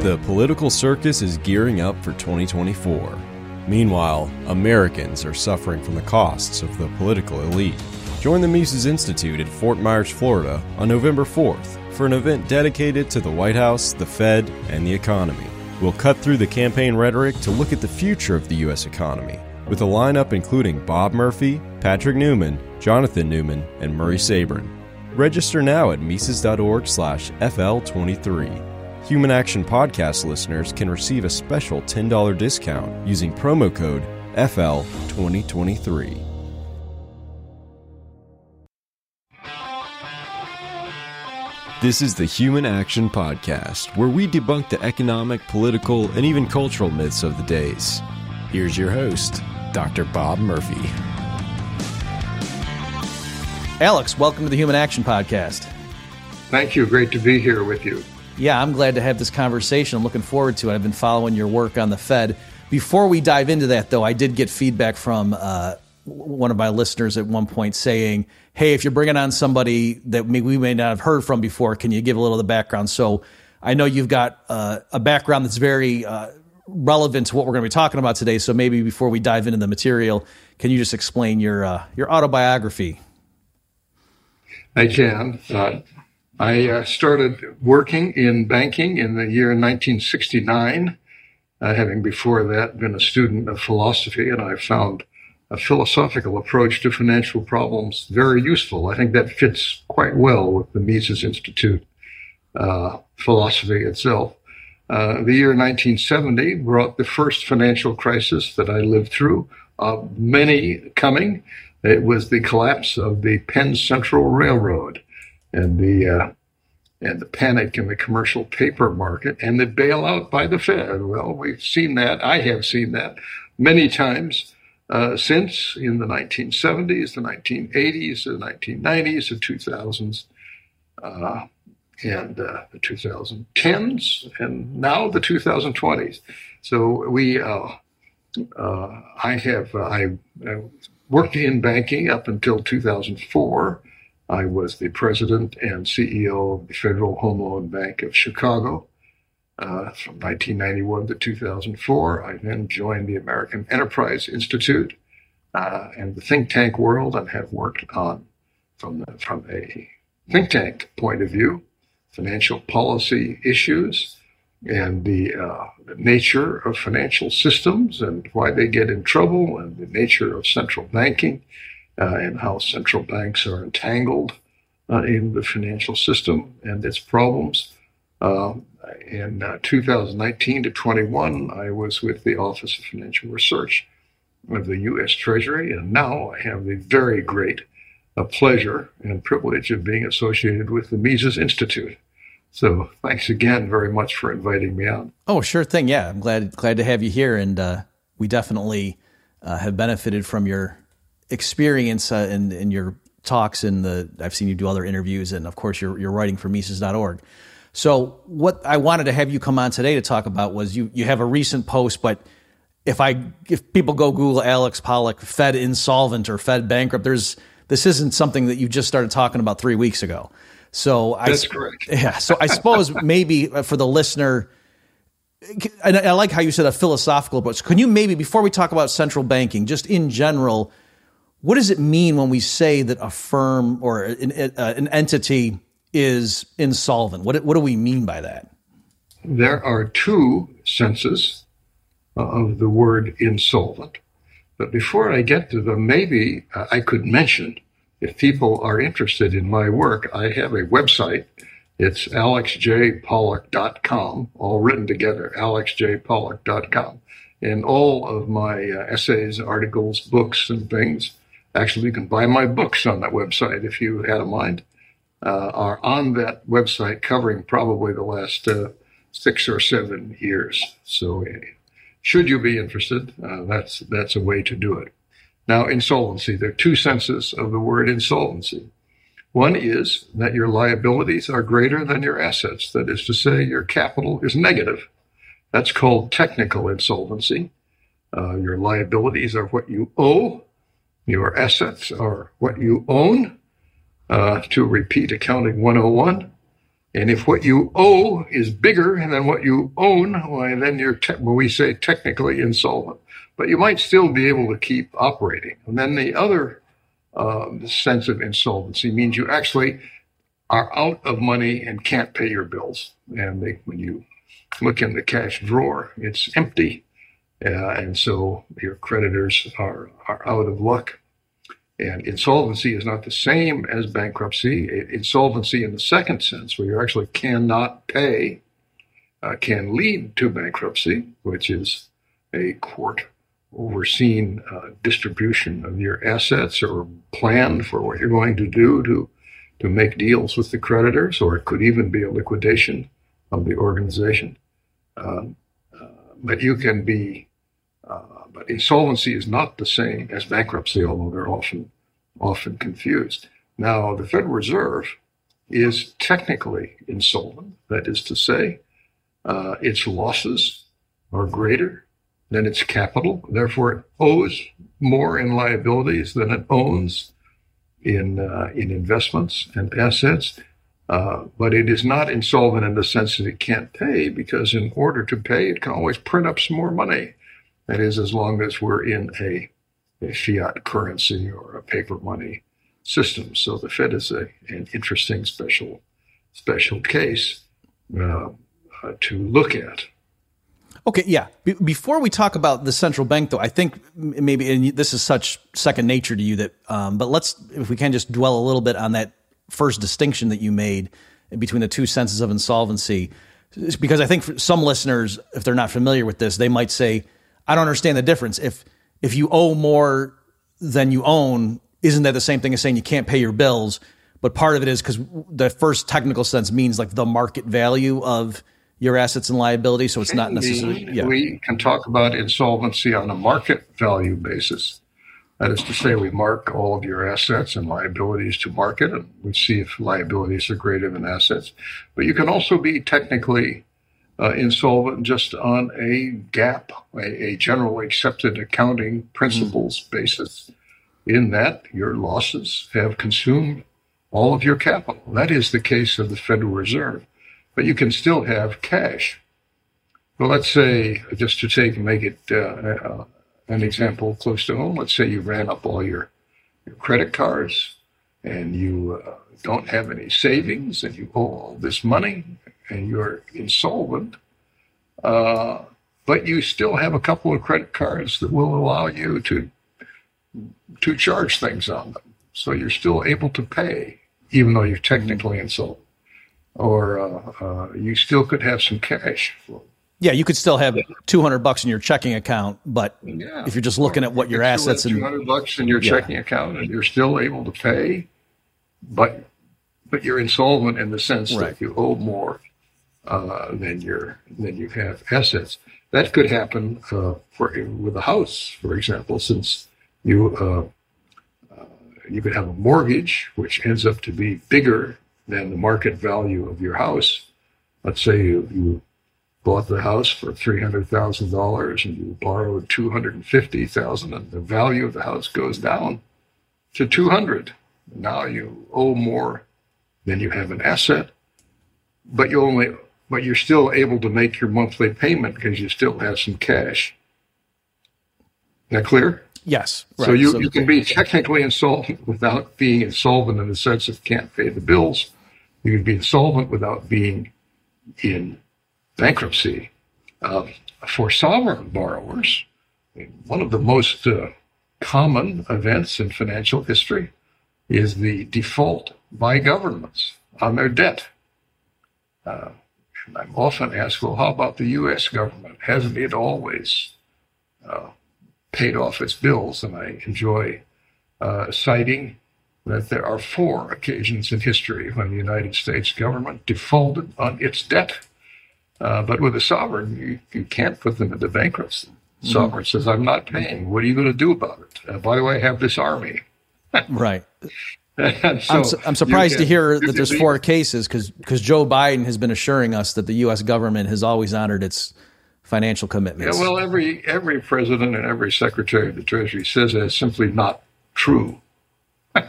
The political circus is gearing up for 2024. Meanwhile, Americans are suffering from the costs of the political elite. Join the Mises Institute at Fort Myers, Florida on November 4th for an event dedicated to the White House, the Fed, and the economy. We'll cut through the campaign rhetoric to look at the future of the U.S. economy, with a lineup including Bob Murphy, Patrick Newman, Jonathan Newman, and Murray Sabrin. Register now at Mises.org slash FL23. Human Action Podcast listeners can receive a special $10 discount using promo code FL2023. This is the Human Action Podcast, where we debunk the economic, political, and even cultural myths of the days. Here's your host, Dr. Bob Murphy. Alex, welcome to the Human Action Podcast. Thank you. Great to be here with you. Yeah, I'm glad to have this conversation. I'm looking forward to it. I've been following your work on the Fed. Before we dive into that, though, I did get feedback from uh, one of my listeners at one point saying, hey, if you're bringing on somebody that we may not have heard from before, can you give a little of the background? So I know you've got uh, a background that's very uh, relevant to what we're going to be talking about today. So maybe before we dive into the material, can you just explain your uh, your autobiography? I can. I uh, started working in banking in the year 1969, uh, having before that been a student of philosophy, and I found a philosophical approach to financial problems very useful. I think that fits quite well with the Mises Institute uh, philosophy itself. Uh, the year 1970 brought the first financial crisis that I lived through, uh, many coming. It was the collapse of the Penn Central Railroad and the uh, and the panic in the commercial paper market and the bailout by the Fed. Well, we've seen that. I have seen that many times uh, since in the 1970s, the 1980s, the 1990s, the 2000s, uh, and uh, the 2010s, and now the 2020s. So we, uh, uh, I have, I, I worked in banking up until 2004. I was the president and CEO of the Federal Home Loan Bank of Chicago. Uh, from 1991 to 2004. I then joined the American Enterprise Institute uh, and the think tank world and have worked on, from, the, from a think tank point of view, financial policy issues and the, uh, the nature of financial systems and why they get in trouble and the nature of central banking and how central banks are entangled uh, in the financial system and its problems. Um, in uh, 2019 to 21, I was with the Office of Financial Research of the U.S. Treasury, and now I have the very great uh, pleasure and privilege of being associated with the Mises Institute. So thanks again very much for inviting me on. Oh, sure thing. Yeah, I'm glad glad to have you here, and uh, we definitely uh, have benefited from your experience uh, in, in your talks and the I've seen you do other interviews, and of course you're you're writing for Mises.org. So what I wanted to have you come on today to talk about was you you have a recent post, but if I if people go Google Alex Pollock Fed insolvent or Fed bankrupt, there's this isn't something that you just started talking about three weeks ago. So that's I, correct. Yeah. So I suppose maybe for the listener, and I like how you said a philosophical approach. Can you maybe before we talk about central banking, just in general, what does it mean when we say that a firm or an, uh, an entity is insolvent? What, what do we mean by that? There are two senses uh, of the word insolvent. But before I get to them, maybe uh, I could mention, if people are interested in my work, I have a website. It's alexjpollock.com, all written together, alexjpollock.com. And all of my essays, articles, books, and things, actually, you can buy my books on that website if you had a mind uh, are on that website covering probably the last uh, six or seven years. So, uh, should you be interested, uh, that's that's a way to do it. Now, insolvency. There are two senses of the word insolvency. One is that your liabilities are greater than your assets. That is to say, your capital is negative. That's called technical insolvency. Uh, your liabilities are what you owe. Your assets or what you own uh, to repeat accounting 101. And if what you owe is bigger than what you own, well, then you're, te- well, we say technically insolvent. But you might still be able to keep operating. And then the other uh, sense of insolvency means you actually are out of money and can't pay your bills. And they, when you look in the cash drawer, it's empty. Uh, and so your creditors are, are out of luck. And insolvency is not the same as bankruptcy. Insolvency, in the second sense, where you actually cannot pay, uh, can lead to bankruptcy, which is a court overseen uh, distribution of your assets or plan for what you're going to do to, to make deals with the creditors, or it could even be a liquidation of the organization. Um, uh, but you can be but insolvency is not the same as bankruptcy, although they're often often confused. Now, the Federal Reserve is technically insolvent. That is to say, uh, its losses are greater than its capital. Therefore, it owes more in liabilities than it owns in uh, in investments and assets. Uh, but it is not insolvent in the sense that it can't pay, because in order to pay, it can always print up some more money. That is, as long as we're in a, a fiat currency or a paper money system. So the Fed is a, an interesting special special case uh, uh, to look at. Okay, yeah. Be- before we talk about the central bank, though, I think maybe and this is such second nature to you that, um, but let's if we can just dwell a little bit on that first distinction that you made between the two senses of insolvency, because I think for some listeners, if they're not familiar with this, they might say I don't understand the difference. If if you owe more than you own, isn't that the same thing as saying you can't pay your bills? But part of it is because the first technical sense means like the market value of your assets and liabilities. So it's not necessarily. Yeah. We can talk about insolvency on a market value basis. That is to say, we mark all of your assets and liabilities to market, and we see if liabilities are greater than assets. But you can also be technically uh, insolvent just on a GAAP, a, a general accepted accounting principles mm. basis, in that your losses have consumed all of your capital. That is the case of the Federal Reserve. But you can still have cash. Well, let's say, just to take and make it uh, uh, an example close to home, let's say you ran up all your, your credit cards and you uh, don't have any savings and you owe all this money and you're insolvent, uh, but you still have a couple of credit cards that will allow you to to charge things on them. So you're still able to pay, even though you're technically insolvent. Or uh, uh, you still could have some cash. Yeah, you could still have two hundred bucks in your checking account, but yeah. if you're just looking at what your assets and two hundred bucks in your yeah. checking account, and you're still able to pay, but but you're insolvent in the sense right. that you owe more uh, than your than you have assets. That could happen uh, for with a house, for example, since you uh, uh, you could have a mortgage which ends up to be bigger than the market value of your house. Let's say you, you bought the house for three hundred thousand dollars and you borrowed two hundred and fifty thousand, and the value of the house goes down to two hundred. Now you owe more than you have an asset, but you only but you're still able to make your monthly payment because you still have some cash. That clear? Yes. Right. So you, so, you can be technically insolvent without being insolvent in the sense of can't pay the bills. You can be insolvent without being in bankruptcy. Uh, for sovereign borrowers, one of the most uh, common events in financial history is the default by governments on their debt. Uh, I'm often asked, well, how about the U.S. government? Hasn't it always uh, paid off its bills? And I enjoy uh, citing that there are four occasions in history when the United States government defaulted on its debt. Uh, but with a sovereign, you, you can't put them into bankruptcy. Mm-hmm. Sovereign says, I'm not paying. What are you going to do about it? Uh, by the way, I have this army. right. so I'm, su- I'm, surprised can, to hear that there's four cases because because Joe Biden has been assuring us that the U.S. government has always honored its financial commitments. Yeah, well, every every president and every secretary of the Treasury says that's simply not true.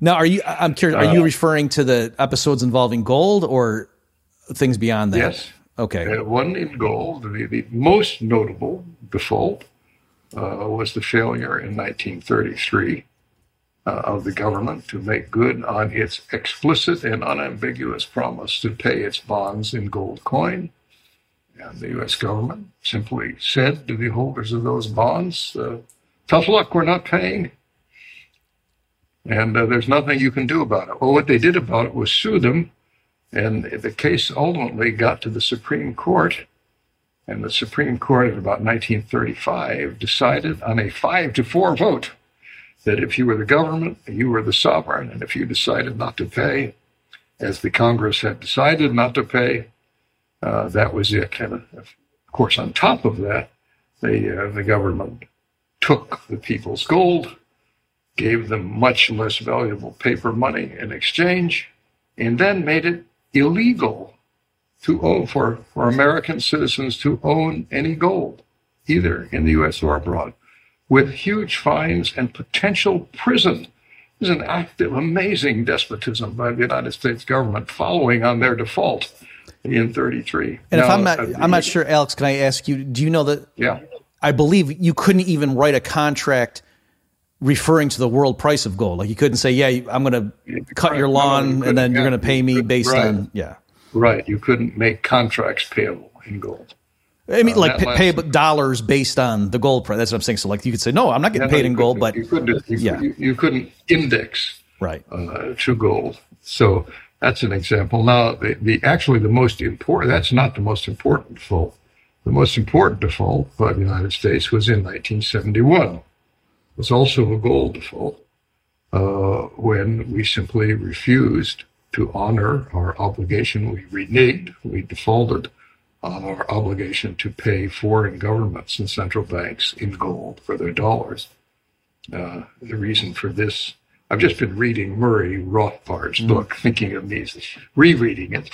Now, are you? I'm curious. Are you referring to the episodes involving gold or things beyond that? Yes. Okay. Uh, one in gold. The, the most notable default uh, was the failure in 1933 uh, of the government to make good on its explicit and unambiguous promise to pay its bonds in gold coin. And the U.S. government simply said to the holders of those bonds, uh, tough luck, we're not paying. And uh, there's nothing you can do about it. Well, what they did about it was sue them. And the case ultimately got to the Supreme Court. And the Supreme Court in about 1935 decided on a five to four vote that if you were the government, you were the sovereign. And if you decided not to pay, as the Congress had decided not to pay, uh, that was it. And of course, on top of that, the, uh, the government took the people's gold gave them much less valuable paper money in exchange, and then made it illegal to own for, for American citizens to own any gold, either in the U.S. or abroad, with huge fines and potential prison. This is an act of amazing despotism by the United States government following on their default in 33. And now, if I'm not, uh, I'm not sure, Alex, can I ask you, do you know that? Yeah. I believe you couldn't even write a contract referring to the world price of gold. Like you couldn't say, "Yeah, I'm going to cut your lawn, no, and then you're going to pay me based right. on yeah." Right. You couldn't make contracts payable in gold. I mean, uh, like pay, pay dollars based on the gold price. That's what I'm saying. So, like, you could say, "No, I'm not getting paid in gold," but you couldn't. You, yeah. you, couldn't index right uh, to gold. So that's an example. Now, the, the actually the most important. That's not the most important default. The most important default by the United States was in 1971 was also a gold default uh, when we simply refused to honor our obligation. We reneged, we defaulted our obligation to pay foreign governments and central banks in gold for their dollars. Uh, the reason for this, I've just been reading Murray Rothbard's mm. book, Thinking of Mises, rereading it.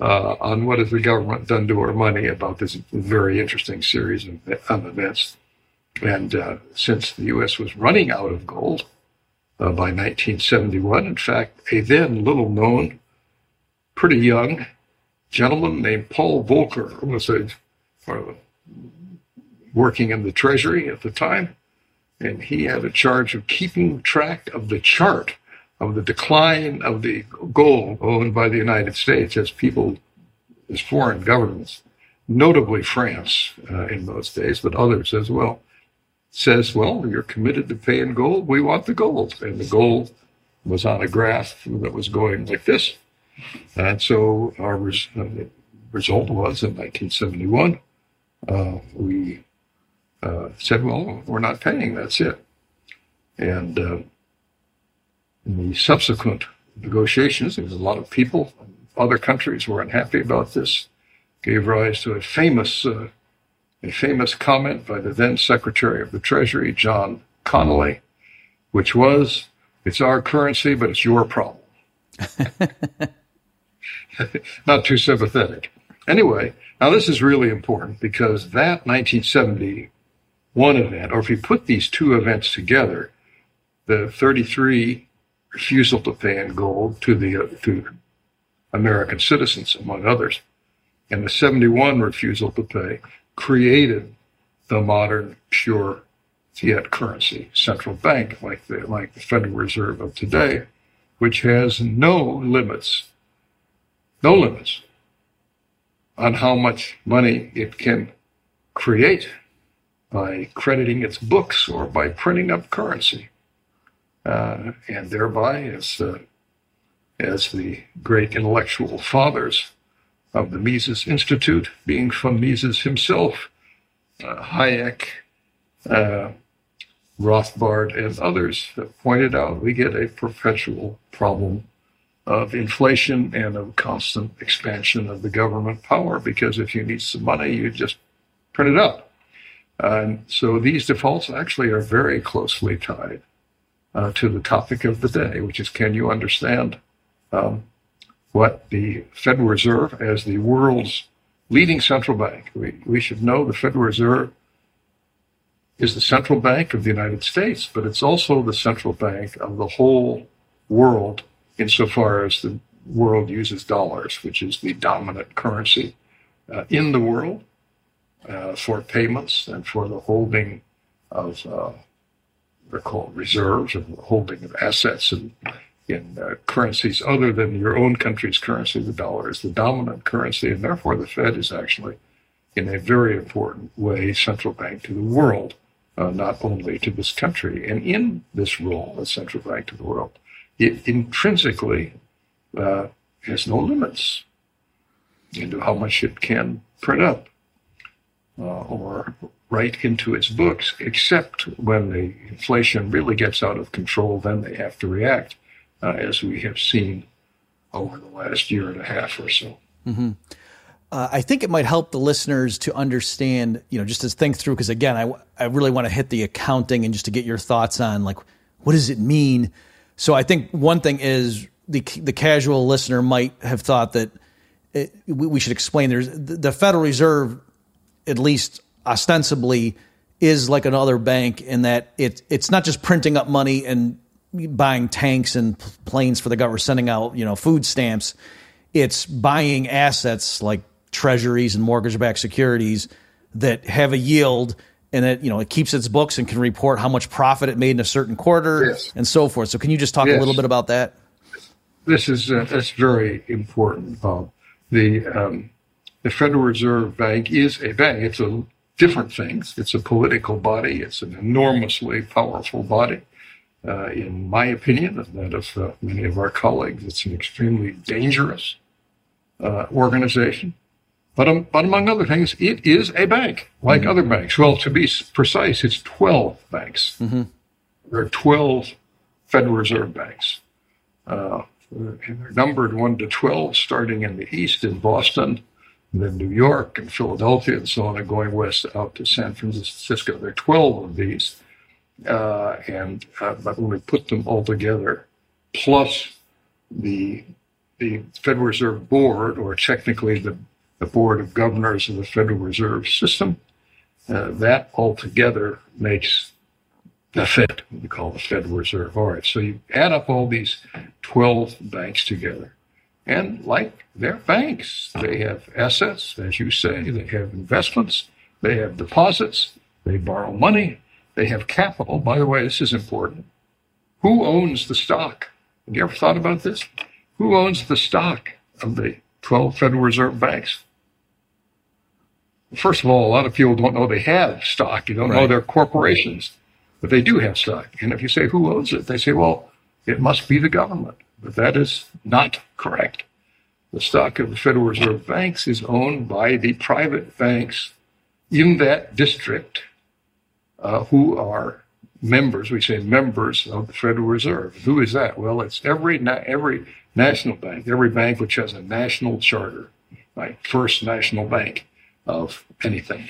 Uh, on what has the government done to our money about this very interesting series of, of events. And uh, since the U.S. was running out of gold uh, by 1971, in fact, a then little known, pretty young gentleman named Paul Volcker was a, uh, working in the Treasury at the time, and he had a charge of keeping track of the chart of the decline of the gold owned by the United States as people, as foreign governments, notably France uh, in those days, but others as well says, well, you're committed to paying gold. We want the gold. And the gold was on a graph that was going like this. And so our res- uh, result was in 1971, uh, we uh, said, well, we're not paying. That's it. And uh, in the subsequent negotiations, there was a lot of people, other countries were unhappy about this, gave rise to a famous uh, a famous comment by the then Secretary of the Treasury, John Connally, which was, It's our currency, but it's your problem. Not too sympathetic. Anyway, now this is really important because that 1971 event, or if you put these two events together, the 33 refusal to pay in gold to the uh, to American citizens, among others, and the 71 refusal to pay created the modern pure fiat currency central bank like the like the Federal Reserve of today, which has no limits, no limits on how much money it can create by crediting its books or by printing up currency, uh, and thereby, as uh, as the great intellectual fathers of the Mises Institute, being from Mises himself, uh, Hayek, uh, Rothbard, and others have pointed out, we get a perpetual problem of inflation and of constant expansion of the government power because if you need some money, you just print it up. And so these defaults actually are very closely tied uh, to the topic of the day, which is can you understand um, what the Federal Reserve, as the world's leading central bank, we, we should know the Federal Reserve is the central bank of the United States, but it's also the central bank of the whole world insofar as the world uses dollars, which is the dominant currency uh, in the world uh, for payments and for the holding of uh, they're called reserves or holding of assets in, in uh, currencies other than your own country's currency. The dollar is the dominant currency, and therefore the Fed is actually, in a very important way, central bank to the world, uh, not only to this country. And in this role as central bank to the world, it intrinsically uh, has no limits into how much it can print up uh, or write into its books, except when the inflation really gets out of control, then they have to react, uh, as we have seen over the last year and a half or so. Mm-hmm. Uh, I think it might help the listeners to understand, you know, just to think through, because again, I, I really want to hit the accounting and just to get your thoughts on like, what does it mean? So I think one thing is the the casual listener might have thought that it, we, should explain. There's the Federal Reserve, at least ostensibly, is like another bank in that it it's not just printing up money and buying tanks and planes for the government, sending out you know food stamps. It's buying assets like treasuries and mortgage-backed securities that have a yield and it you know it keeps its books and can report how much profit it made in a certain quarter yes. and so forth. So can you just talk yes. a little bit about that? This is uh, that's very important, Bob. The um, the Federal Reserve Bank is a bank. It's a different thing. It's a political body. It's an enormously powerful body. Uh, in my opinion, and that of uh, many of our colleagues, it's an extremely dangerous uh, organization. But, um, but among other things, it is a bank like mm-hmm. other banks. Well, to be precise, it's 12 banks. Mm-hmm. There are 12 Federal Reserve banks. Uh, they're numbered 1 to 12, starting in the east in Boston, and then New York and Philadelphia and so on, and going west out to San Francisco. There are 12 of these. Uh, and uh, but when we put them all together, plus the the Federal Reserve Board, or technically the the Board of Governors of the Federal Reserve System. Uh, that altogether makes the Fed, we call the Federal Reserve. All right, so you add up all these 12 banks together. And like they're banks, they have assets, as you say, they have investments, they have deposits, they borrow money, they have capital. By the way, this is important. Who owns the stock? Have you ever thought about this? Who owns the stock of the 12 Federal Reserve banks? First of all, a lot of people don't know they have stock. You don't right. know they're corporations, but they do have stock. And if you say who owns it, they say, well, it must be the government. But that is not correct. The stock of the Federal Reserve banks is owned by the private banks in that district uh, who are members. We say members of the Federal Reserve. Who is that? Well, it's every na- every national bank, every bank which has a national charter, like First National Bank of anything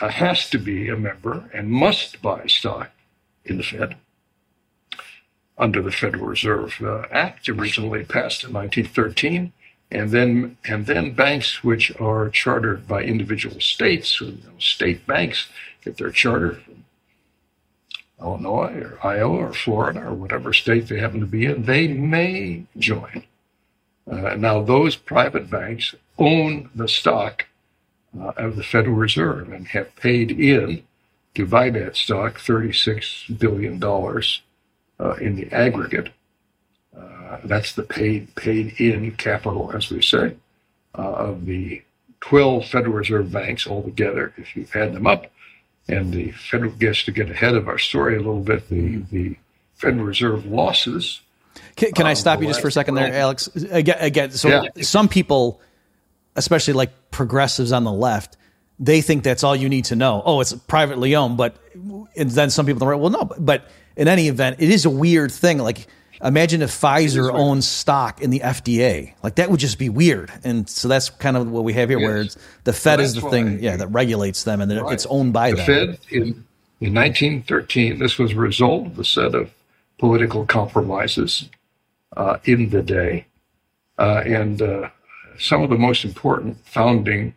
uh, has to be a member and must buy stock in the Fed under the Federal Reserve uh, Act, originally passed in 1913, and then and then banks which are chartered by individual states, you know, state banks, get their charter from Illinois or Iowa or Florida or whatever state they happen to be in, they may join. Uh, now, those private banks own the stock uh, of the Federal Reserve and have paid in to buy that stock $36 billion uh, in the aggregate. Uh, that's the paid paid in capital, as we say, uh, of the 12 Federal Reserve banks altogether. If you add them up, and the Federal gets to get ahead of our story a little bit, the the Federal Reserve losses. Can, can I stop you just for a second there, Alex? Again, again so yeah. some people especially like progressives on the left, they think that's all you need to know. Oh, it's privately owned, but and then some people don't. Well, no, but in any event, it is a weird thing. Like, imagine if Pfizer owns stock in the FDA. Like that would just be weird. And so that's kind of what we have here, yes. where it's, the Fed is the thing, yeah, that regulates them, and right. it's owned by the them. Fed in in 1913. This was a result of a set of political compromises uh, in the day, uh, and. Uh, some of the most important founding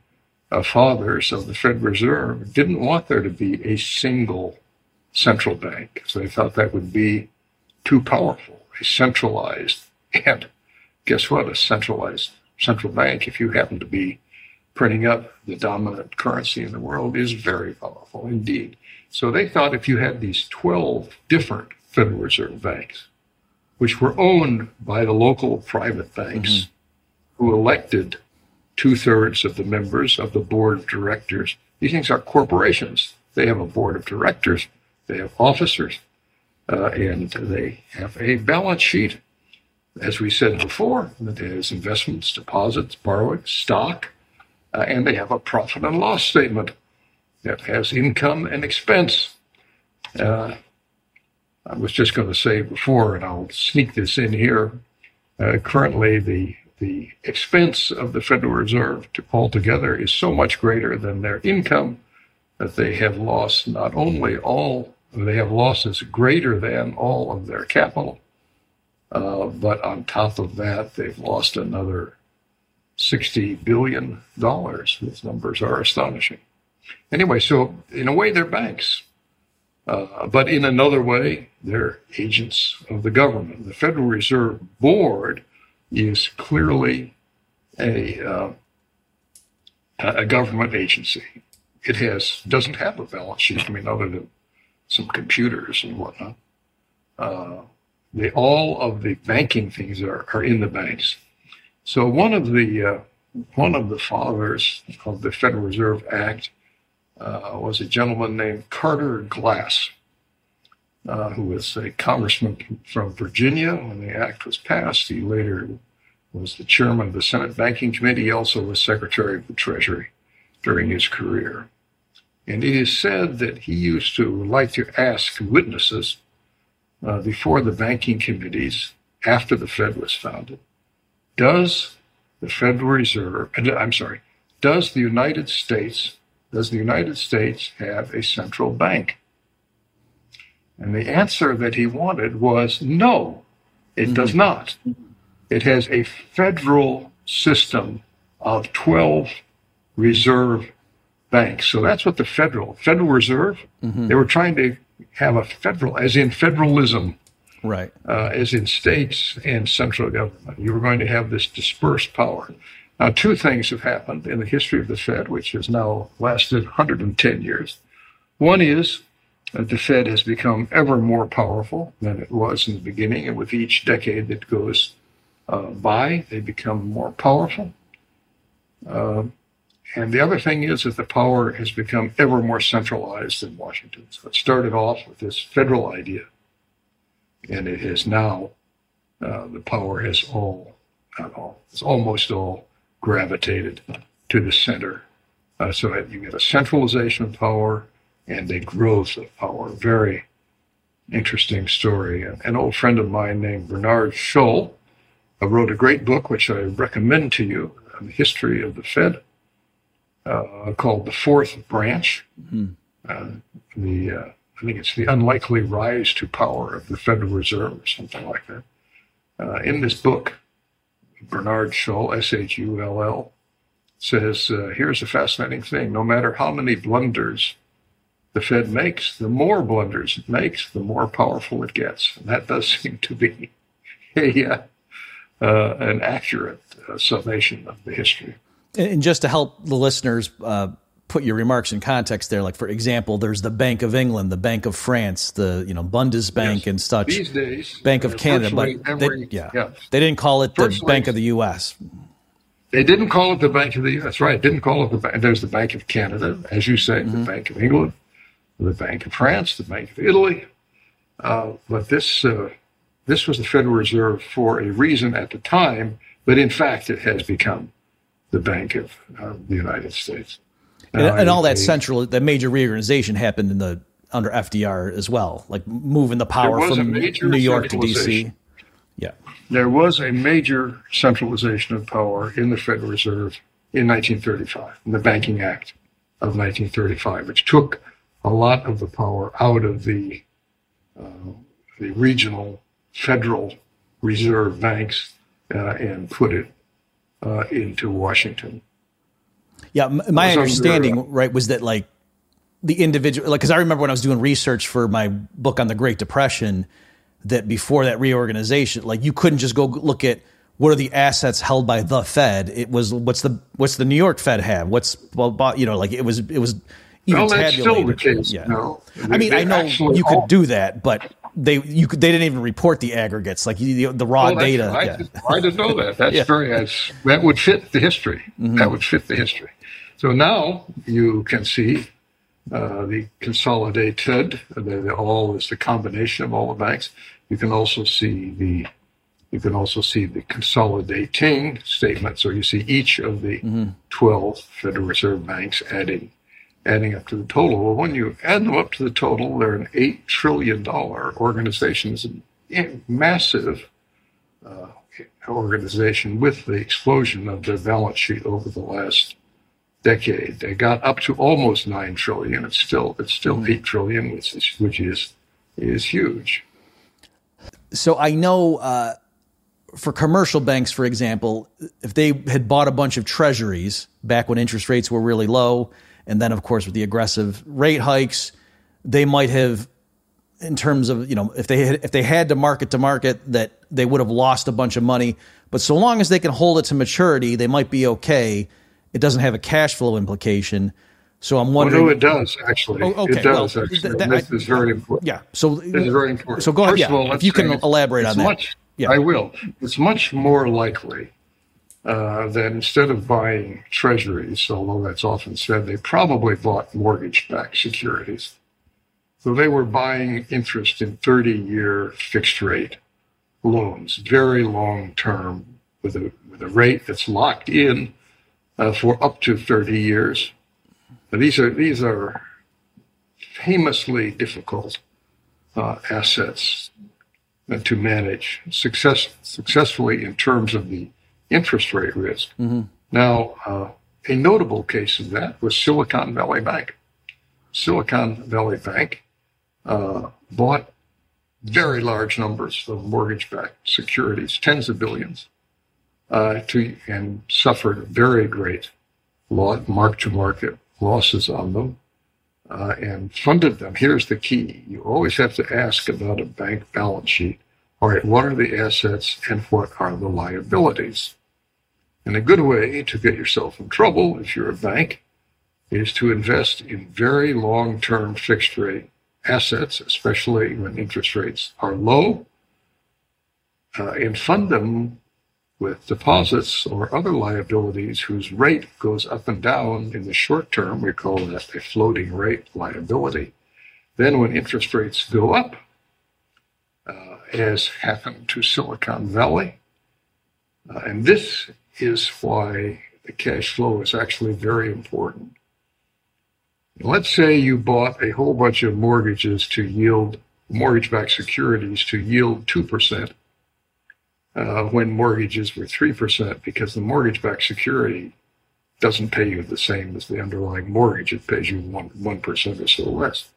uh, fathers of the Federal Reserve didn't want there to be a single central bank. So they thought that would be too powerful. a centralized, and guess what? A centralized central bank, if you happen to be printing up the dominant currency in the world, is very powerful indeed. So they thought if you had these 12 different Federal Reserve banks, which were owned by the local private banks mm-hmm. Who elected two thirds of the members of the board of directors. These things are corporations. They have a board of directors, they have officers, uh, and they have a balance sheet. As we said before, there's investments, deposits, borrowing, stock, uh, and they have a profit and loss statement that has income and expense. Uh, I was just going to say before, and I'll sneak this in here. Uh, currently, the the expense of the Federal Reserve to altogether is so much greater than their income that they have lost not only all they have losses greater than all of their capital, uh, but on top of that, they've lost another $60 billion. These numbers are astonishing. Anyway, so in a way, they're banks. Uh, but in another way, they're agents of the government. The Federal Reserve Board is clearly a, uh, a government agency. It has doesn't have a balance sheet. I mean, other than some computers and whatnot. Uh, they, all of the banking things are, are in the banks. So one of the uh, one of the fathers of the Federal Reserve Act uh, was a gentleman named Carter Glass, uh, who was a congressman from Virginia when the act was passed. He later was the chairman of the Senate Banking Committee. He also was Secretary of the Treasury during his career. And it is said that he used to like to ask witnesses uh, before the banking committees after the Fed was founded does the Federal Reserve, I'm sorry, does the United States, does the United States have a central bank? And the answer that he wanted was no, it mm-hmm. does not. It has a federal system of 12 reserve banks. So that's what the federal, Federal Reserve, mm-hmm. they were trying to have a federal, as in federalism, right? Uh, as in states and central government. You were going to have this dispersed power. Now, two things have happened in the history of the Fed, which has now lasted 110 years. One is that the Fed has become ever more powerful than it was in the beginning, and with each decade that goes uh, by, they become more powerful. Uh, and the other thing is that the power has become ever more centralized in Washington. So it started off with this federal idea, and it has now, uh, the power has all, not all, it's almost all gravitated to the center. Uh, so that you get a centralization of power and a growth of power. Very interesting story. An old friend of mine named Bernard Shull uh, wrote a great book, which I recommend to you, on the history of the Fed uh, called the Fourth Branch. Mm-hmm. Uh, the uh, I think it's the unlikely rise to power of the Federal Reserve or something like that. Uh, in this book, Bernard Shull, S-H-U-L-L, says, uh, here's a fascinating thing. No matter how many blunders the Fed makes, the more blunders it makes, the more powerful it gets. And that does seem to be a, uh, an accurate summation of the history. And just to help the listeners uh, put your remarks in context there, like for example, there's the Bank of England, the Bank of France, the you know Bundesbank yes. and such. These days, Bank of Canada, but every, they, yeah, they didn't call it the Bank of the U.S. They didn't call it the Bank of the U.S. Right? Didn't call it the Bank. There's the Bank of Canada, as you say, mm-hmm. the Bank of England, the Bank of France, the Bank of Italy. Uh, but this uh, this was the Federal Reserve for a reason at the time, but in fact, it has become the Bank of uh, the United States. And, and, all that central, that major reorganization happened in the under FDR as well, like moving the power from New York to DC. Yeah, there was a major centralization of power in the Federal Reserve in 1935, in the Banking Act of 1935, which took a lot of the power out of the uh, the regional federal reserve banks uh, and put it uh, into Washington. Yeah, my understanding, under, right, was that like the individual, like, because I remember when I was doing research for my book on the Great Depression, that before that reorganization, like you couldn't just go look at what are the assets held by the Fed. It was what's the what's the New York Fed have? What's well, you know, like it was it was even well, that's tabulated. still the case. Yeah. No. I mean, They I know you could all- do that, but they you could they didn't even report the aggregates, like the, the raw Oh, data. I, yeah. I didn't know that. That's Yeah. Mm-hmm. very that's, that would fit the history. That would fit the history. So now you can see uh, the consolidated. The, the all is the combination of all the banks. You can also see the you can also see the consolidating statement. So you see each of the Mm-hmm. 12 Federal Reserve banks adding adding up to the total. Well, when you add them up to the total, they're an eight trillion dollar organization. It's a massive uh, organization with the explosion of their balance sheet over the last decade. They got up to almost nine trillion. It's still it's still eight trillion, which is which is is huge. So I know uh, for commercial banks, for example, if they had bought a bunch of treasuries back when interest rates were really low, and then of course with the aggressive rate hikes, they might have, in terms of you know, if they had, if they had to mark to market, that they would have lost a bunch of money. But so long as they can hold it to maturity, they might be okay. It doesn't have a cash flow implication. So I'm Well, wondering. no, it does actually. Oh, okay, It does well, actually. th- that- this I- is very important. yeah. So This is very important. So go ahead. First yeah. of all, if you can elaborate on that. Much, Yeah. I will. It's much more likely uh, that instead of buying treasuries, although that's often said, they probably bought mortgage-backed securities. So they were buying interest in 30-year fixed-rate loans, very long-term, with a with a rate that's locked in uh, for up to 30 years. Now, these are these are famously difficult uh, assets uh, to manage success, successfully in terms of the interest rate risk. Now, uh, a notable case of that was Silicon Valley Bank. Silicon Valley Bank uh, bought very large numbers of mortgage-backed securities, tens of billions, uh, to and suffered very great mark-to-market losses on them uh, and funded them. Here's the key. You always have to ask about a bank balance sheet. All right, what are the assets and what are the liabilities? And a good way to get yourself in trouble if you're a bank is to invest in very long-term fixed rate assets, especially when interest rates are low, uh, and fund them with deposits or other liabilities whose rate goes up and down in the short term. We call that a floating rate liability. Then, when interest rates go up, as happened to Silicon Valley, uh, and this is why the cash flow is actually very important. Let's say you bought a whole bunch of mortgages to yield mortgage backed securities to yield 2% uh, when mortgages were 3% because the mortgage backed security doesn't pay you the same as the underlying mortgage. It pays you 1, 1% or so less.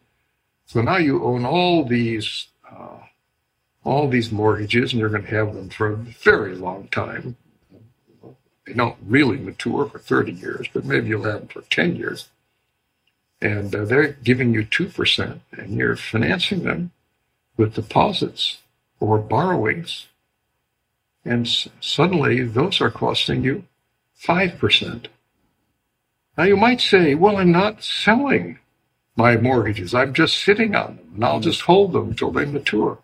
So now you own all these, uh, all these mortgages and you're going to have them for a very long time. They don't really mature for 30 years, but maybe you'll have them for 10 years. And uh, they're giving you 2%, and you're financing them with deposits or borrowings. And s- suddenly those are costing you 5%. Now you might say, well, I'm not selling my mortgages. I'm just sitting on them and I'll just hold them until they mature.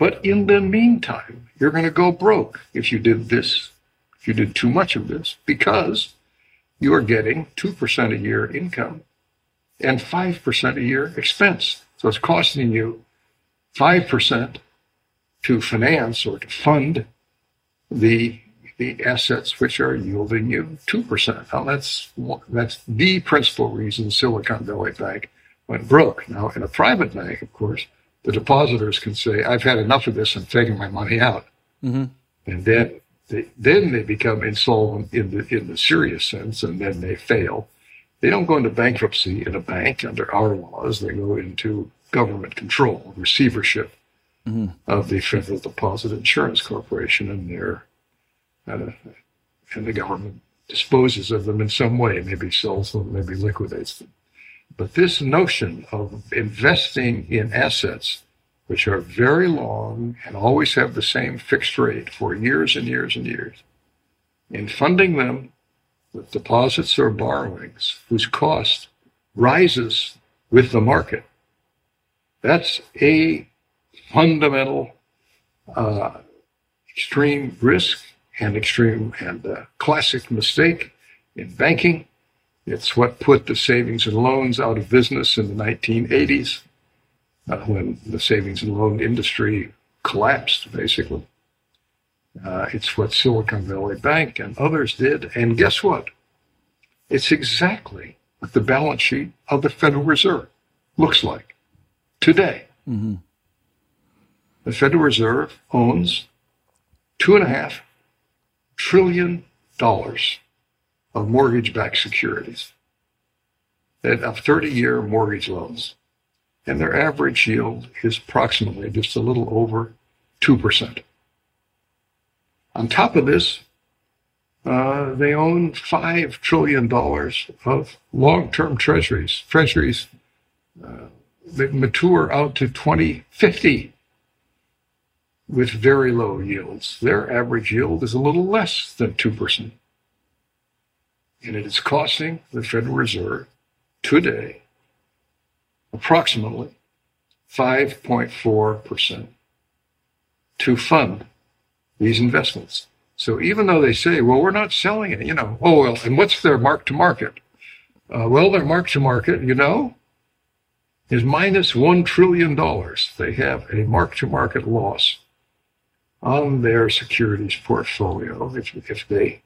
But in the meantime, you're going to go broke if you did this, if you did too much of this, because you are getting 2% a year income and 5% a year expense. So it's costing you 5% to finance or to fund the the assets which are yielding you 2%. Now that's that's the principal reason Silicon Valley Bank went broke. Now in a private bank, of course, the depositors can say, "I've had enough of this. I'm taking my money out," and then they, then they become insolvent in the in the serious sense, and then they fail. They don't go into bankruptcy in a bank under our laws. They go into government control, receivership of the Federal Deposit Insurance Corporation, and their uh, and the government disposes of them in some way, maybe sells them, maybe liquidates them. But this notion of investing in assets which are very long and always have the same fixed rate for years and years and years, and funding them with deposits or borrowings whose cost rises with the market. That's a fundamental uh, extreme risk and extreme and uh, classic mistake in banking. It's what put the savings and loans out of business in the 1980s uh, when the savings and loan industry collapsed, basically. Uh, it's what Silicon Valley Bank and others did. And guess what? It's exactly what the balance sheet of the Federal Reserve looks like today. Mm-hmm. The Federal Reserve owns two and a half trillion dollars of mortgage-backed securities of 30-year mortgage loans. And their average yield is approximately just a little over 2%. On top of this, uh, they own $5 trillion of long-term treasuries. Treasuries uh, that mature out to 2050 with very low yields. Their average yield is a little less than 2%. And it is costing the Federal Reserve today approximately 5.4% to fund these investments. So even though they say, well, we're not selling it, you know, oh, well, and what's their mark to market? Uh, well, their mark to market, you know, is minus $1 trillion. They have a mark to market loss on their securities portfolio if, if they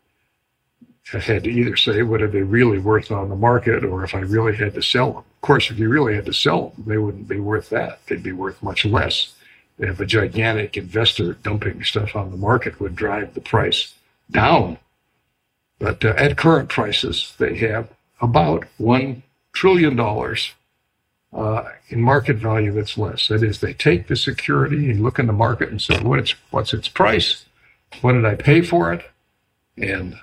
had to either say what are they really worth on the market or if I really had to sell them. Of course, if you really had to sell them, they wouldn't be worth that. They'd be worth much less. If a gigantic investor dumping stuff on the market would drive the price down. But uh, at current prices, they have about $1 trillion uh, in market value that's less. That is, they take the security and look in the market and say, what it's, what's its price? What did I pay for it? And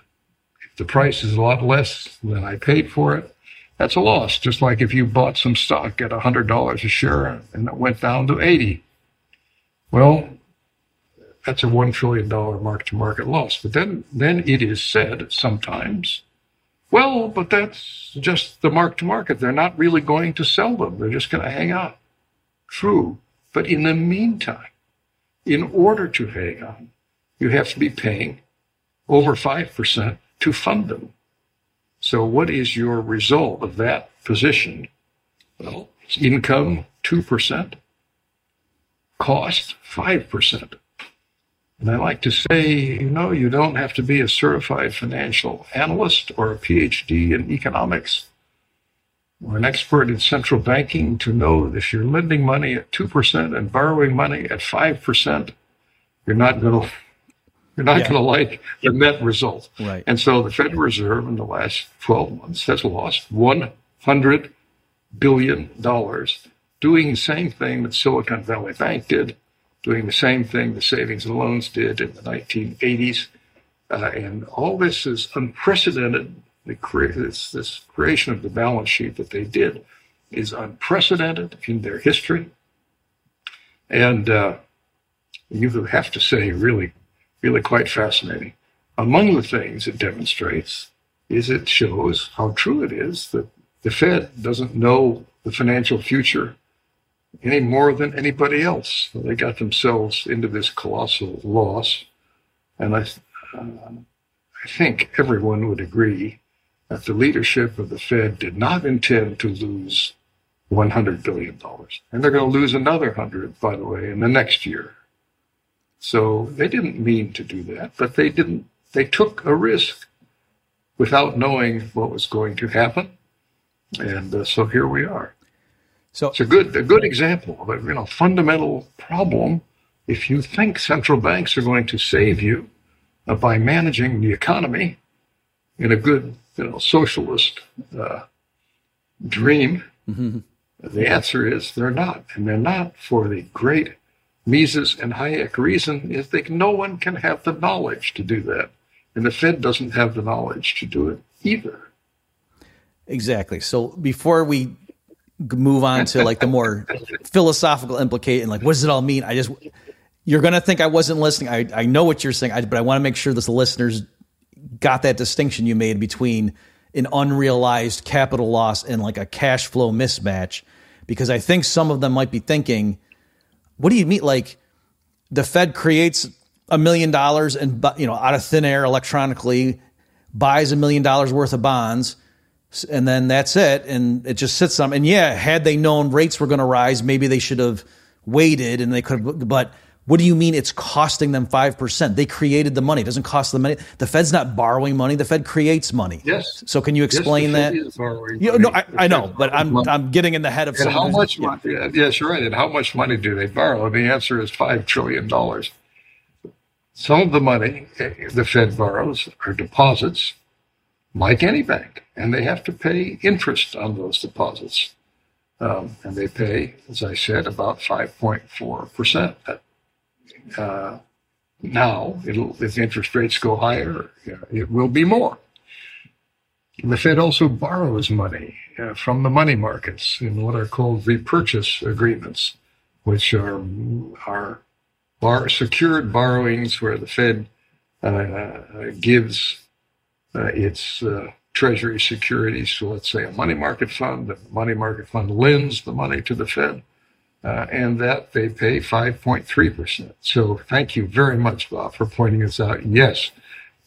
the price is a lot less than I paid for it, that's a loss. Just like if you bought some stock at $100 a share and it went down to 80. Well, that's a $1 trillion mark to market loss. But then, then it is said sometimes well, but that's just the mark to market. They're not really going to sell them. They're just going to hang on. True. But in the meantime, in order to hang on, you have to be paying over 5% to fund them. So what is your result of that position? Well, income 2%, cost 5%. And I like to say, you know, you don't have to be a certified financial analyst or a PhD in economics or an expert in central banking to know that if you're lending money at 2% and borrowing money at 5%, you're not going to you're not yeah. going to like the net result. Right. And so the Federal Reserve in the last 12 months has lost 100 billion dollars doing the same thing that Silicon Valley Bank did doing the same thing the savings and loans did in the 1980s. Uh, and all this is unprecedented. The cre- this, this creation of the balance sheet that they did is unprecedented in their history. And uh, you have to say, really, really quite fascinating. Among the things it demonstrates is it shows how true it is that the Fed doesn't know the financial future any more than anybody else. They got themselves into this colossal loss. And I, uh, I think everyone would agree that the leadership of the Fed did not intend to lose $100 billion. And they're going to lose another 100, by the way, in the next year. So they didn't mean to do that, but they didn't, they took a risk without knowing what was going to happen. And uh, so here we are. So it's a good a good example of a you know fundamental problem. If you think central banks are going to save you uh, by managing the economy in a good you know socialist uh, dream, mm-hmm. the answer is they're not, and they're not for the great Mises and Hayek reason is that no one can have the knowledge to do that, and the Fed doesn't have the knowledge to do it either. Exactly. So before we move on to like the more philosophical implicate and like what does it all mean? I just you're going to think I wasn't listening. I I know what you're saying, I, but I want to make sure that the listeners got that distinction you made between an unrealized capital loss and like a cash flow mismatch because I think some of them might be thinking, what do you mean like the Fed creates a million dollars and you know out of thin air electronically buys a million dollars worth of bonds and then that's it and it just sits on and yeah had they known rates were going to rise maybe they should have waited and they could but what do you mean it's costing them 5%? They created the money. It doesn't cost them money. The Fed's not borrowing money. The Fed creates money. Yes. So can you explain yes, that? You know, no, I, I, know, but I'm, I'm getting in the head of and how much yeah. money? Yes, you're right. And how much money do they borrow? The answer is $5 trillion. Some of the money the Fed borrows are deposits like any bank, and they have to pay interest on those deposits. Um, and they pay, as I said, about 5.4%. Uh, now, if interest rates go higher, it will be more. The Fed also borrows money uh, from the money markets in what are called repurchase agreements, which are, are bar- secured borrowings where the Fed uh, gives uh, its uh, treasury securities to, let's say, a money market fund. The money market fund lends the money to the Fed uh, and that they pay 5.3%. So thank you very much, Bob, for pointing this out. Yes,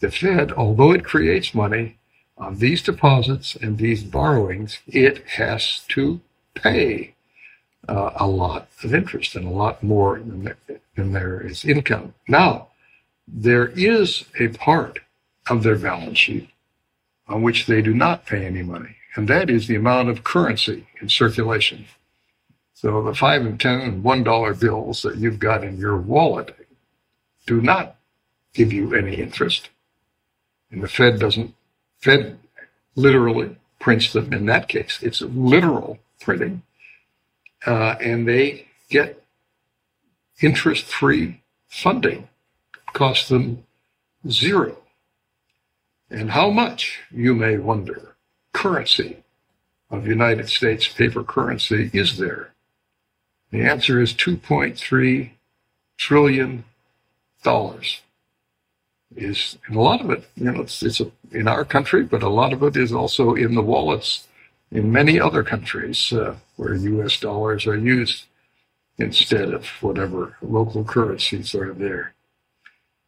the Fed, although it creates money on these deposits and these borrowings, it has to pay uh, a lot of interest and a lot more than, than there is income. Now, there is a part of their balance sheet on which they do not pay any money, and that is the amount of currency in circulation. So the five and ten and one dollar bills that you've got in your wallet do not give you any interest. And the Fed doesn't, Fed literally prints them in that case. It's literal printing. Uh, and they get interest free funding. It costs them zero. And how much, you may wonder, currency of United States paper currency is there the answer is 2.3 trillion dollars. Is and a lot of it, you know, it's, it's a, in our country, but a lot of it is also in the wallets in many other countries uh, where U.S. dollars are used instead of whatever local currencies are there.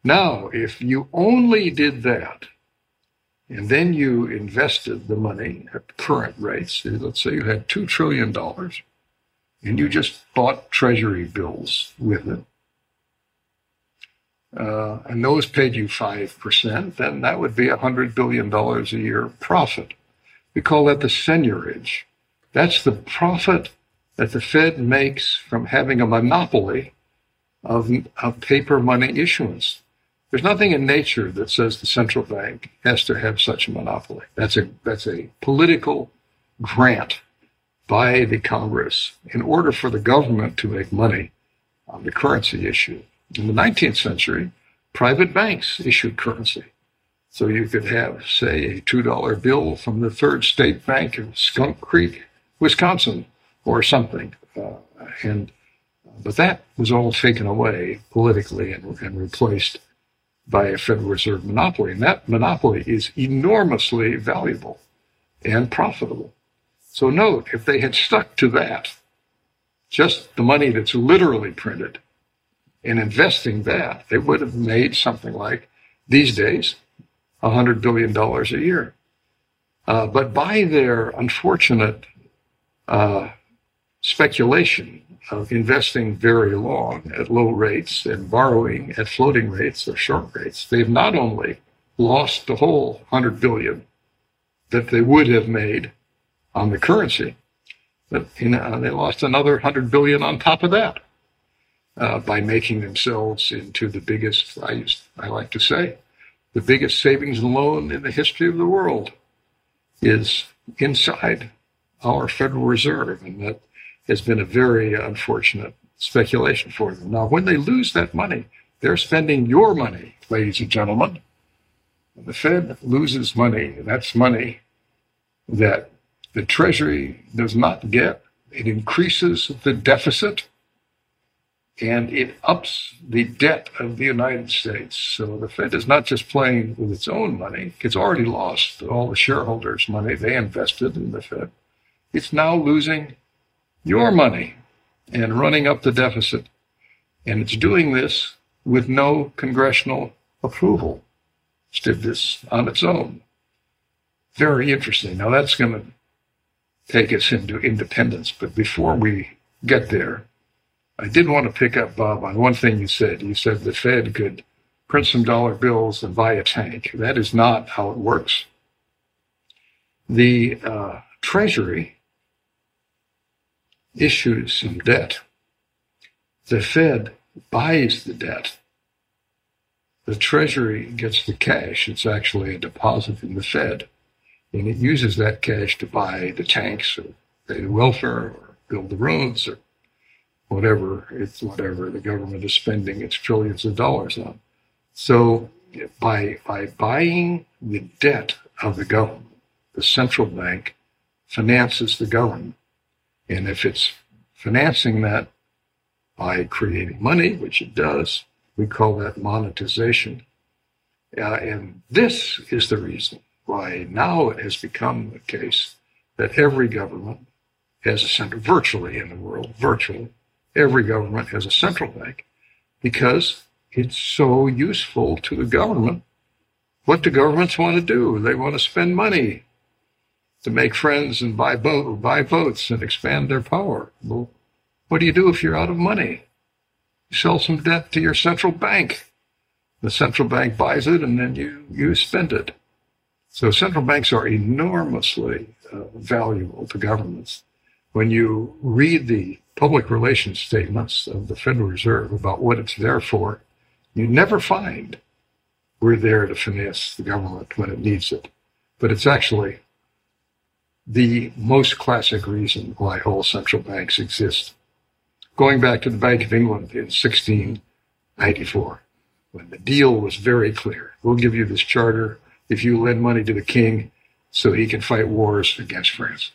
Now, if you only did that, and then you invested the money at current rates, let's say you had $2 trillion, and you just bought treasury bills with it, uh, and those paid you 5%, then that would be $100 billion a year profit. We call that the seigniorage. That's the profit that the Fed makes from having a monopoly of, of paper money issuance. There's nothing in nature that says the central bank has to have such a monopoly. That's a, that's a political grant by the Congress in order for the government to make money on the currency issue. In the 19th century, private banks issued currency. So you could have, say, a $2 bill from the Third State Bank of Skunk Creek, Wisconsin, or something. Uh, and but that was all taken away politically and, and replaced by a Federal Reserve monopoly. And that monopoly is enormously valuable and profitable. So note, if they had stuck to that, just the money that's literally printed, and investing that, they would have made something like these days $100 billion a year. Uh, but by their unfortunate uh, speculation of investing very long at low rates and borrowing at floating rates or short rates, they've not only lost the whole 100 billion that they would have made on the currency. But you know, they lost another 100 billion on top of that uh, by making themselves into the biggest, I, used, I like to say, the biggest savings and loan in the history of the world is inside our Federal Reserve. And that has been a very unfortunate speculation for them. Now, when they lose that money, they're spending your money, ladies and gentlemen. The Fed loses money. That's money that the Treasury does not get it increases the deficit and it ups the debt of the United States. So the Fed is not just playing with its own money, it's already lost all the shareholders' money they invested in the Fed. It's now losing your money and running up the deficit. And it's doing this with no congressional approval. It did this on its own. Very interesting. Now that's going to take us into independence. But before we get there, I did want to pick up, Bob, on one thing you said. You said the Fed could print some dollar bills and buy a tank. That is not how it works. The uh, Treasury issues some debt. The Fed buys the debt. The Treasury gets the cash. It's actually a deposit in the Fed. And it uses that cash to buy the tanks or pay the welfare or build the roads or whatever it's whatever the government is spending its trillions of dollars on. So by by buying the debt of the government, the central bank finances the government. And if it's financing that by creating money, which it does, we call that monetization. Uh, and this is the reason why now it has become the case that every government has a center, virtually in the world, virtually every government has a central bank because it's so useful to the government. What do governments want to do? They want to spend money to make friends and buy, vote, buy votes and expand their power. Well, what do you do if you're out of money? You sell some debt to your central bank. The central bank buys it and then you, you spend it. So central banks are enormously uh, valuable to governments. When you read the public relations statements of the Federal Reserve about what it's there for, you never find we're there to finance the government when it needs it. But it's actually the most classic reason why all central banks exist. Going back to the Bank of England in 1694, when the deal was very clear. We'll give you this charter if you lend money to the king so he can fight wars against France.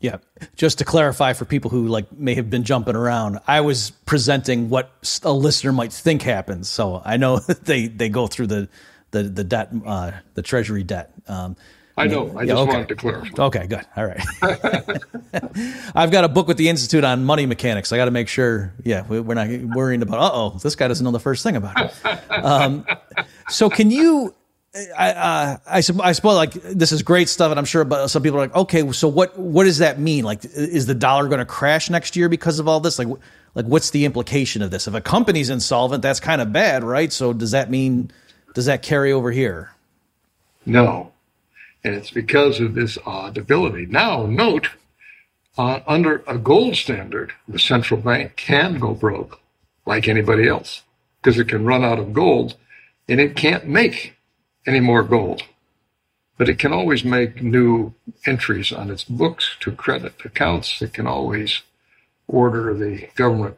Yeah. Just to clarify for people who like may have been jumping around, I was presenting what a listener might think happens. So I know they, they go through the, the, the debt, uh, the treasury debt. Um, I know. I just okay. wanted to clarify. Okay, good. All right. I've got a book with the Institute on money mechanics. I got to make sure, yeah, we're not worrying about, uh oh, this guy doesn't know the first thing about it. Um, so, can you I, uh, I, suppose like this is great stuff, and I'm sure, but some people are like, okay, so what, what does that mean? Like, is the dollar going to crash next year because of all this? Like, like what's the implication of this? If a company's insolvent, that's kind of bad, right? So does that mean, does that carry over here? No, and it's because of this odd ability. Now, note, uh, under a gold standard, the central bank can go broke like anybody else because it can run out of gold and it can't make any more gold. But it can always make new entries on its books to credit accounts. It can always order the government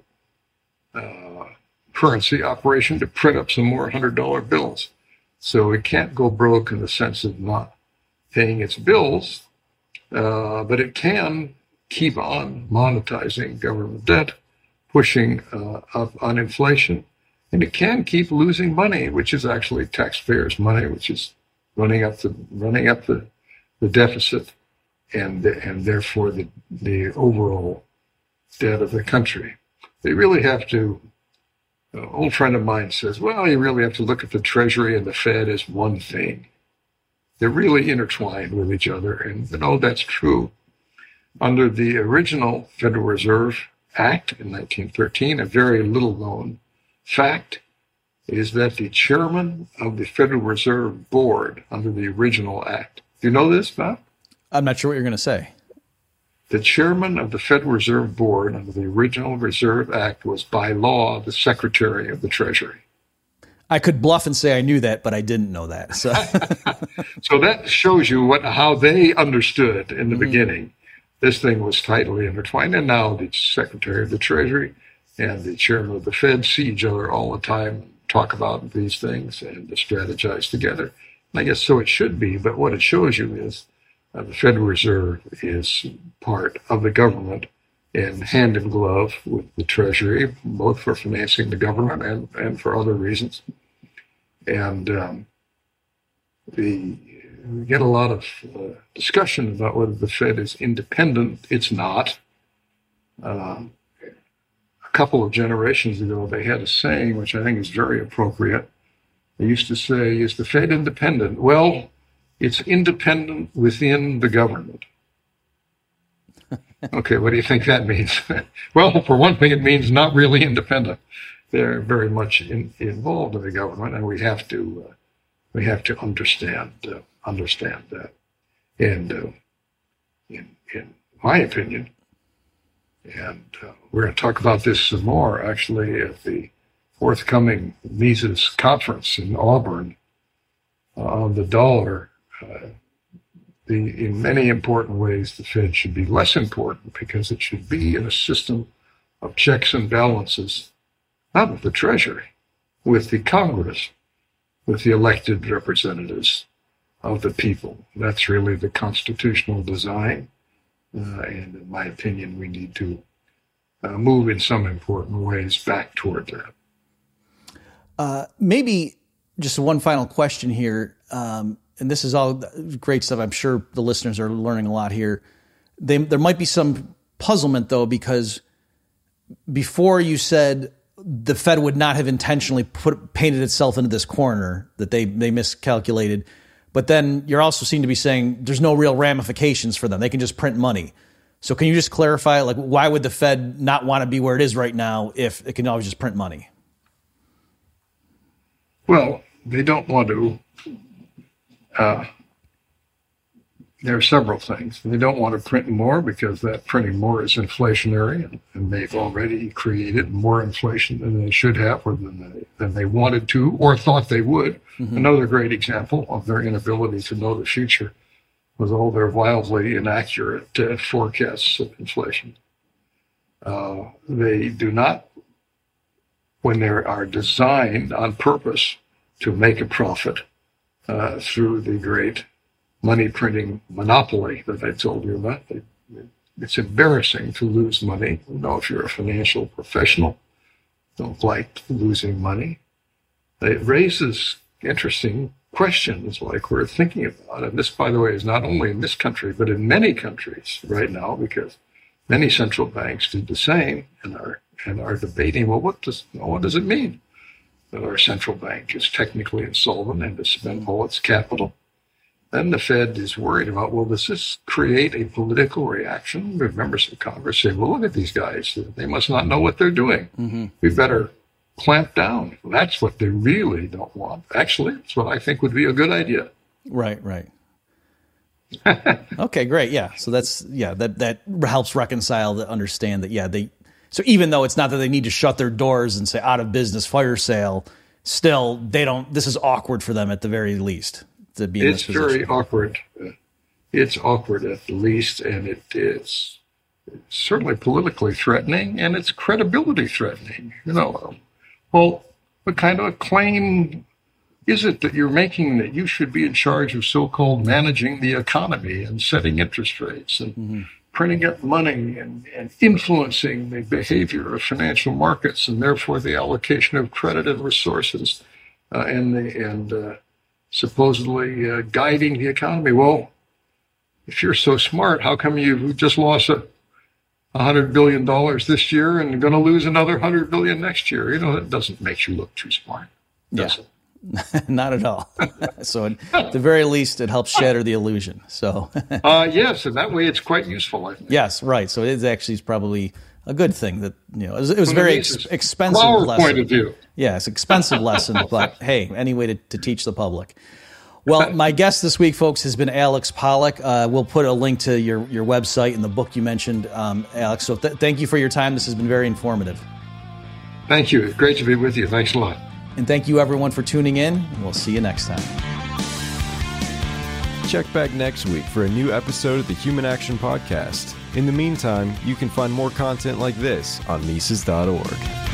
uh, currency operation to print up some more $100 bills. So it can't go broke in the sense of not paying its bills, uh, but it can keep on monetizing government debt, pushing uh, up on inflation, and it can keep losing money, which is actually taxpayers' money, which is running up the running up the, the deficit, and and therefore the the overall debt of the country. They really have to. An old friend of mine says, "Well, you really have to look at the Treasury and the Fed as one thing. They're really intertwined with each other, and you know that's true." Under the original Federal Reserve Act in 1913, a very little known fact is that the chairman of the Federal Reserve Board under the original act, do you know this, Bob? I'm not sure what you're going to say. The chairman of the Federal Reserve Board under the original Reserve Act was by law the Secretary of the Treasury. I could bluff and say I knew that, but I didn't know that. So, so that shows you what how they understood in the mm-hmm. beginning. This thing was tightly intertwined, and now the Secretary of the Treasury and the chairman of the Fed see each other all the time, talk about these things, and strategize together. And I guess so it should be, but what it shows you is Uh, the Federal Reserve is part of the government and hand in glove with the Treasury, both for financing the government and, and for other reasons. And um, the, we get a lot of uh, discussion about whether the Fed is independent. It's not. A couple of generations ago, they had a saying, which I think is very appropriate. They used to say, Is the Fed independent? Well, it's independent within the government. okay, what do you think that means? well, for one thing, it means not really independent. They're very much in, involved in the government, and we have to uh, we have to understand uh, understand that. And uh, in in my opinion, and uh, we're going to talk about this some more actually at the forthcoming Mises conference in Auburn uh, on the dollar. Uh, the, in many important ways, the Fed should be less important because it should be in a system of checks and balances, not with the Treasury, with the Congress, with the elected representatives of the people. That's really the constitutional design. And in my opinion, we need to uh, move in some important ways back toward that. Uh, maybe just one final question here. Um, and this is all great stuff. I'm sure the listeners are learning a lot here. They, there might be some puzzlement though, because before you said the Fed would not have intentionally put painted itself into this corner that they they miscalculated, but then you're also seem to be saying there's no real ramifications for them. They can just print money. So can you just clarify, like, why would the Fed not want to be where it is right now if it can always just print money? Well, they don't want to uh, there are several things. They don't want to print more because that printing more is inflationary, and, and they've already created more inflation than they should have, or than they, than they wanted to, or thought they would. Mm-hmm. Another great example of their inability to know the future was all their wildly inaccurate uh, forecasts of inflation. Uh, they do not, when they are designed on purpose to make a profit, uh, through the great money printing monopoly that I told you about. It's embarrassing to lose money. You know, if you're a financial professional, don't like losing money. It raises interesting questions like we're thinking about. And this, by the way, is not only in this country, but in many countries right now, because many central banks do the same and are and are debating, well, what does what does it mean? that our central bank is technically insolvent and to spend all its capital. Then the Fed is worried about, well, does this create a political reaction? Members of Congress say, well, look at these guys. They must not know what they're doing. Mm-hmm. We better clamp down. That's what they really don't want. Actually, it's what I think would be a good idea. Right, right. okay, great. Yeah. So that's yeah, that that helps reconcile to understand that yeah, they so even though it's not that they need to shut their doors and say out of business, fire sale, still they don't. This is awkward for them at the very least to be. it's very awkward. It's awkward at the least, and it is certainly politically threatening, and it's credibility threatening. You know, well, what kind of a claim is it that you're making that you should be in charge of so-called managing the economy and setting interest rates and mm-hmm printing up money and, and influencing the behavior of financial markets and therefore the allocation of credit and resources uh, and the, and uh, supposedly uh, guiding the economy. Well, if you're so smart, how come you just lost a hundred billion dollars this year and going to lose another hundred billion next year? You know that doesn't make you look too smart. Yeah. Not at all. so at the very least, it helps shatter the illusion. So uh, yes, and that way it's quite useful. I think. Yes, right. So it actually is probably a good thing that you know it was, it was very ex- expensive. lesson. point of view. Yes, expensive lesson, but hey, any way to, to teach the public. Well, my guest this week, folks, has been Alex Pollock. Uh, we'll put a link to your, your website and the book you mentioned, um, Alex. So th- thank you for your time. This has been very informative. Thank you. Great to be with you. Thanks a lot. And thank you, everyone, for tuning in. We'll see you next time. Check back next week for a new episode of the Human Action Podcast. In the meantime, you can find more content like this on Mises.org.